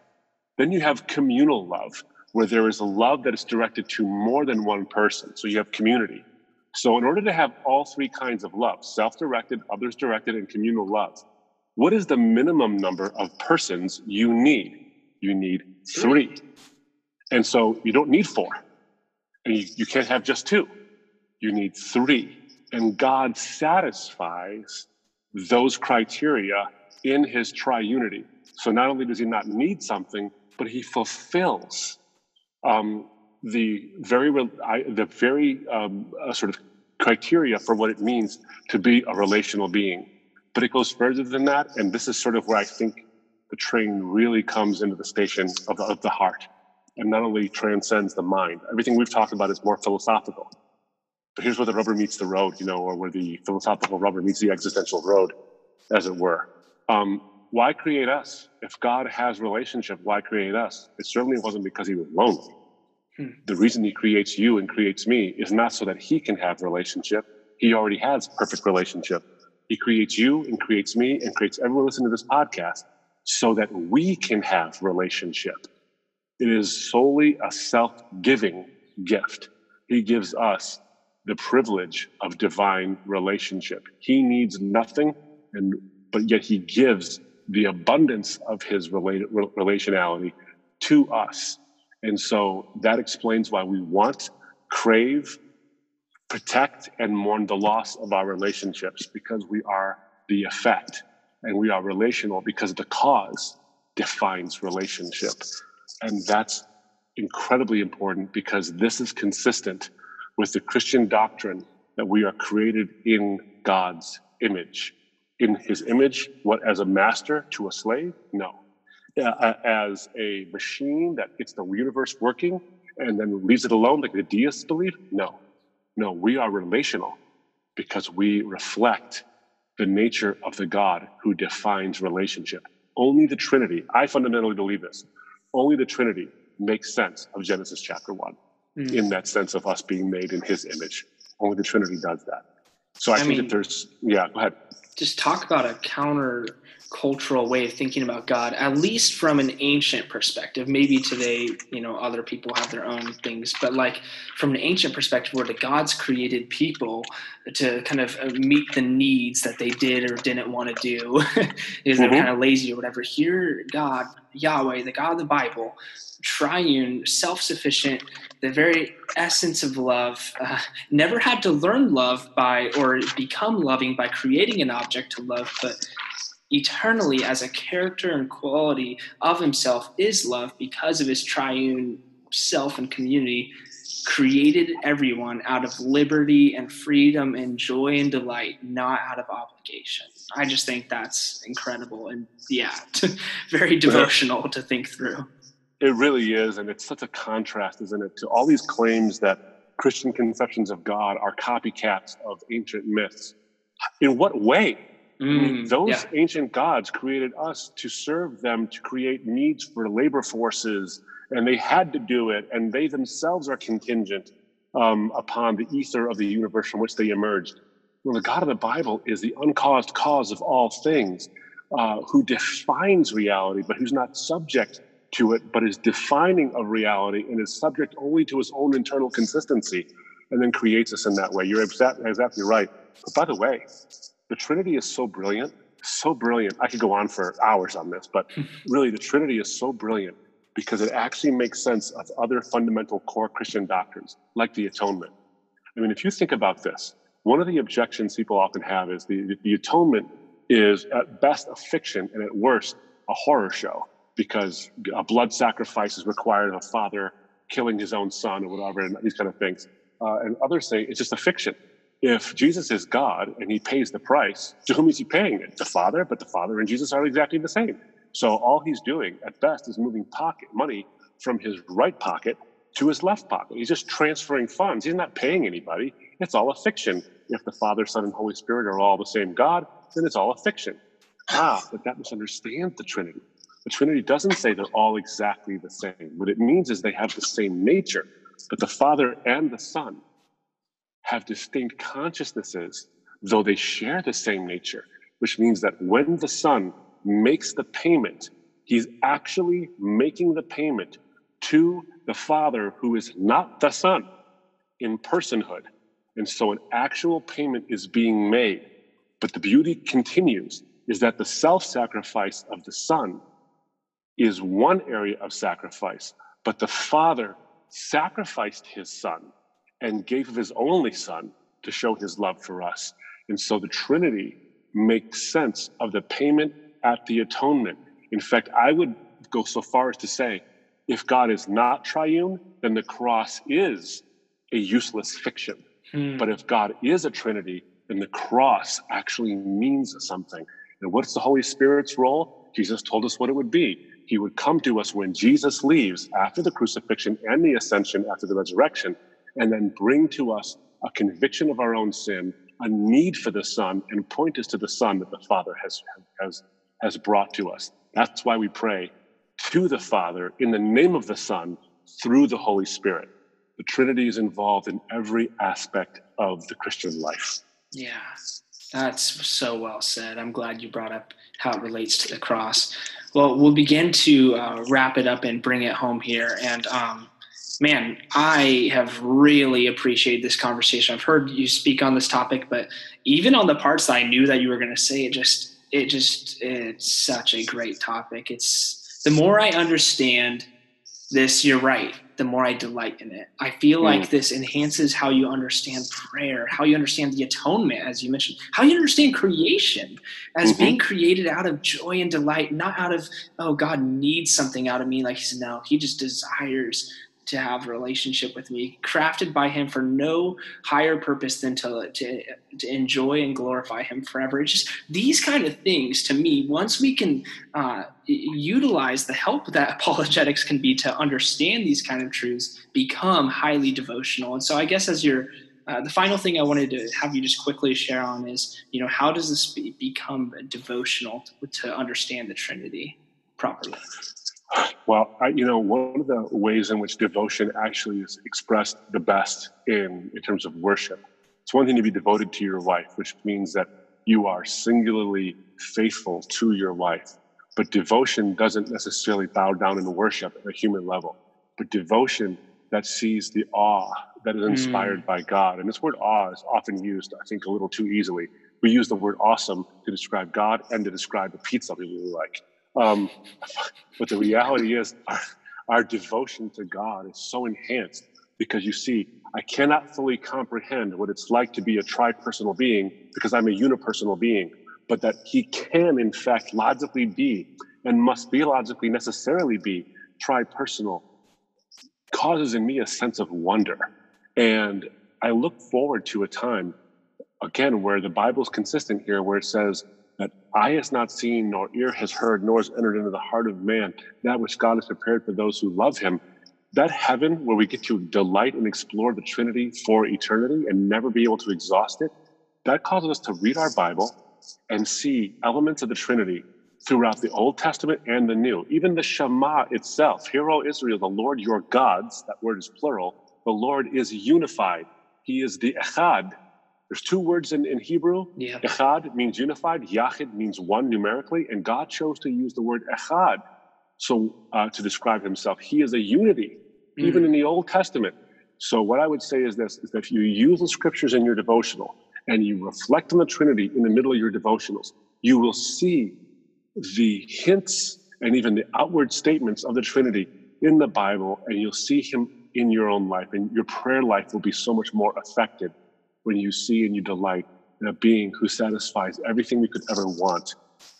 Then you have communal love, where there is a love that is directed to more than one person. So you have community. So, in order to have all three kinds of love self directed, others directed, and communal love what is the minimum number of persons you need? You need three. And so you don't need four. And you, you can't have just two. You need three. And God satisfies those criteria in his triunity. So not only does he not need something, but he fulfills um, the very I, the very um, uh, sort of criteria for what it means to be a relational being. But it goes further than that, and this is sort of where I think the train really comes into the station of the, of the heart, and not only transcends the mind. Everything we've talked about is more philosophical. But here's where the rubber meets the road, you know, or where the philosophical rubber meets the existential road, as it were. Um, why create us? If God has relationship, why create us? It certainly wasn't because he was lonely. Hmm. The reason he creates you and creates me is not so that he can have relationship. He already has perfect relationship. He creates you and creates me and creates everyone listening to this podcast so that we can have relationship. It is solely a self-giving gift. He gives us the privilege of divine relationship. He needs nothing, and but yet he gives the abundance of his relationality to us. And so that explains why we want, crave, protect, and mourn the loss of our relationships because we are the effect and we are relational because the cause defines relationship. And that's incredibly important because this is consistent with the Christian doctrine that we are created in God's image. In his image, what, as a master to a slave? No. Uh, as a machine that gets the universe working and then leaves it alone, like the deists believe? No. No, we are relational because we reflect the nature of the God who defines relationship. Only the Trinity, I fundamentally believe this, only the Trinity makes sense of Genesis chapter one mm. in that sense of us being made in his image. Only the Trinity does that. So I, I think mean, that there's, yeah, go ahead. Just talk about a counter cultural way of thinking about God, at least from an ancient perspective. Maybe today, you know, other people have their own things, but like from an ancient perspective, where the gods created people to kind of uh, meet the needs that they did or didn't want to do, is mm-hmm. they're kind of lazy or whatever. Here, God, Yahweh, the God of the Bible, triune, self sufficient, the very essence of love, uh, never had to learn love by or become loving by creating an object to love, but eternally as a character and quality of himself is love because of his triune self and community created everyone out of liberty and freedom and joy and delight not out of obligation. I just think that's incredible and yeah very devotional to think through. it really is and it's such a contrast isn't it to all these claims that christian conceptions of god are copycats of ancient myths. In what way Mm, those yeah. ancient gods created us to serve them, to create needs for labor forces, and they had to do it, and they themselves are contingent um, upon the ether of the universe from which they emerged. Well, the God of the Bible is the uncaused cause of all things, uh, who defines reality, but who's not subject to it, but is defining of reality and is subject only to his own internal consistency, and then creates us in that way. You're exactly, exactly right. But by the way, the Trinity is so brilliant, so brilliant. I could go on for hours on this, but really, the Trinity is so brilliant because it actually makes sense of other fundamental core Christian doctrines, like the atonement. I mean, if you think about this, one of the objections people often have is the, the atonement is at best a fiction and at worst a horror show because a blood sacrifice is required of a father killing his own son or whatever, and these kind of things. Uh, and others say it's just a fiction. If Jesus is God and he pays the price, to whom is he paying it? The Father, but the Father and Jesus are exactly the same. So all he's doing at best is moving pocket money from his right pocket to his left pocket. He's just transferring funds. He's not paying anybody. It's all a fiction. If the Father, Son, and Holy Spirit are all the same God, then it's all a fiction. Ah, but that misunderstands the Trinity. The Trinity doesn't say they're all exactly the same. What it means is they have the same nature, but the Father and the Son have distinct consciousnesses, though they share the same nature, which means that when the Son makes the payment, he's actually making the payment to the Father who is not the Son in personhood. And so an actual payment is being made. But the beauty continues is that the self sacrifice of the Son is one area of sacrifice, but the Father sacrificed his Son and gave of his only Son to show his love for us. And so the Trinity makes sense of the payment at the atonement. In fact, I would go so far as to say if God is not triune, then the cross is a useless fiction. Hmm. But if God is a Trinity, then the cross actually means something. And what's the Holy Spirit's role? Jesus told us what it would be. He would come to us when Jesus leaves after the crucifixion and the ascension after the resurrection, and then bring to us a conviction of our own sin, a need for the Son, and point us to the Son that the Father has, has has brought to us. That's why we pray to the Father in the name of the Son through the Holy Spirit. The Trinity is involved in every aspect of the Christian life. Yeah, that's so well said. I'm glad you brought up how it relates to the cross. Well, we'll begin to uh, wrap it up and bring it home here. And um, man, I have really appreciated this conversation. I've heard you speak on this topic, but even on the parts that I knew that you were going to say, it just it just it's such a great topic. It's the more I understand this, you're right, the more I delight in it. I feel mm. like this enhances how you understand prayer, how you understand the atonement, as you mentioned, how you understand creation as mm-hmm. being created out of joy and delight, not out of, oh, God needs something out of me. Like he said, no, he just desires to have relationship with me, crafted by Him for no higher purpose than to, to, to enjoy and glorify Him forever. It's just these kind of things to me, once we can uh, utilize the help that apologetics can be to understand these kind of truths, become highly devotional. And so I guess as you're uh, the final thing I wanted to have you just quickly share on is, you know, how does this be, become devotional to, to understand the Trinity properly? Well, I, you know, one of the ways in which devotion actually is expressed the best in, in terms of worship, it's one thing to be devoted to your wife, which means that you are singularly faithful to your wife. But devotion doesn't necessarily bow down in worship at a human level, but devotion that sees the awe that is inspired mm. by God. And this word awe is often used, I think, a little too easily. We use the word awesome to describe God and to describe the pizza we really like. Um, but the reality is, our, our devotion to God is so enhanced because you see, I cannot fully comprehend what it's like to be a tri-personal being because I'm a unipersonal being, but that He can, in fact, logically be and must be logically necessarily be tri-personal causes in me a sense of wonder. And I look forward to a time, again, where the Bible is consistent here, where it says, that eye has not seen, nor ear has heard, nor has entered into the heart of man, that which God has prepared for those who love him. That heaven where we get to delight and explore the Trinity for eternity and never be able to exhaust it, that causes us to read our Bible and see elements of the Trinity throughout the Old Testament and the New. Even the Shema itself, Hear, O Israel, the Lord your gods, that word is plural, the Lord is unified. He is the Echad. There's two words in, in Hebrew. Yeah. Echad means unified, Yachid means one numerically, and God chose to use the word Echad so uh, to describe himself. He is a unity, mm. even in the Old Testament. So what I would say is this, is that if you use the scriptures in your devotional and you reflect on the Trinity in the middle of your devotionals, you will see the hints and even the outward statements of the Trinity in the Bible, and you'll see him in your own life, and your prayer life will be so much more effective when you see and you delight in a being who satisfies everything we could ever want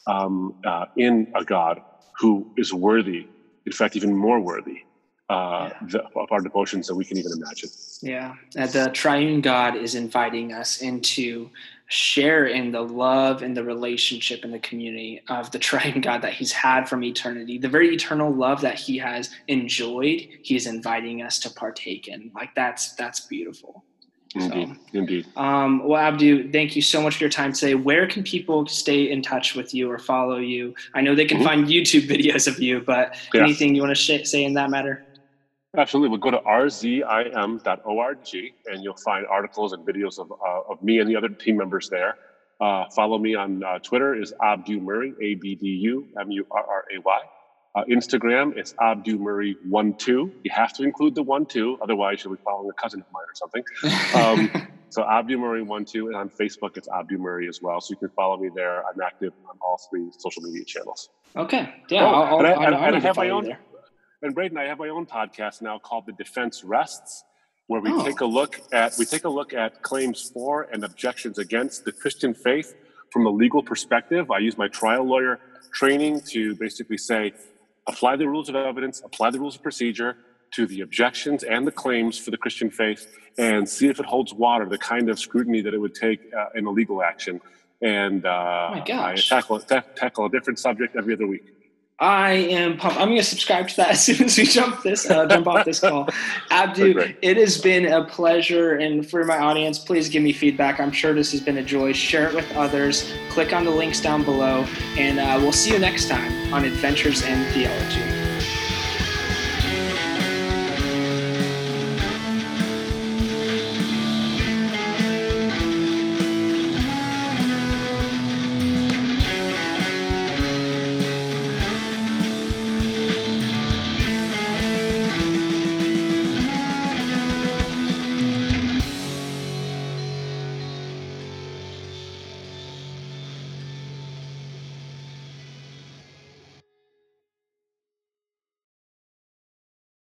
um, uh, in a God who is worthy, in fact, even more worthy uh, yeah. the, of our devotions than we can even imagine. Yeah, the triune God is inviting us into share in the love and the relationship and the community of the triune God that He's had from eternity. The very eternal love that He has enjoyed, He is inviting us to partake in. Like that's that's beautiful. Indeed, so, indeed. Um, well, Abdu, thank you so much for your time today. Where can people stay in touch with you or follow you? I know they can mm-hmm. find YouTube videos of you, but yeah. anything you want to sh- say in that matter? Absolutely. We'll go to rzim.org and you'll find articles and videos of, uh, of me and the other team members there. Uh, follow me on uh, Twitter is Abdu Murray, A B D U M U R R A Y. Uh, Instagram, it's Abdu Murray one two. You have to include the one two, otherwise you'll be following a cousin of mine or something. Um, so Abdu Murray one two, and on Facebook it's Abdu Murray as well. So you can follow me there. I'm active on all three social media channels. Okay, yeah, oh, I'll, and I, I'll, and I have my own. There. And Braden, I have my own podcast now called The Defense Rests, where we oh. take a look at we take a look at claims for and objections against the Christian faith from a legal perspective. I use my trial lawyer training to basically say apply the rules of evidence, apply the rules of procedure to the objections and the claims for the Christian faith, and see if it holds water, the kind of scrutiny that it would take uh, in a legal action. And uh, oh I tackle, tackle a different subject every other week. I am pumped. I'm going to subscribe to that as soon as we jump this uh, jump off this call. Abdu, it has been a pleasure, and for my audience, please give me feedback. I'm sure this has been a joy. Share it with others. Click on the links down below, and uh, we'll see you next time on Adventures in Theology.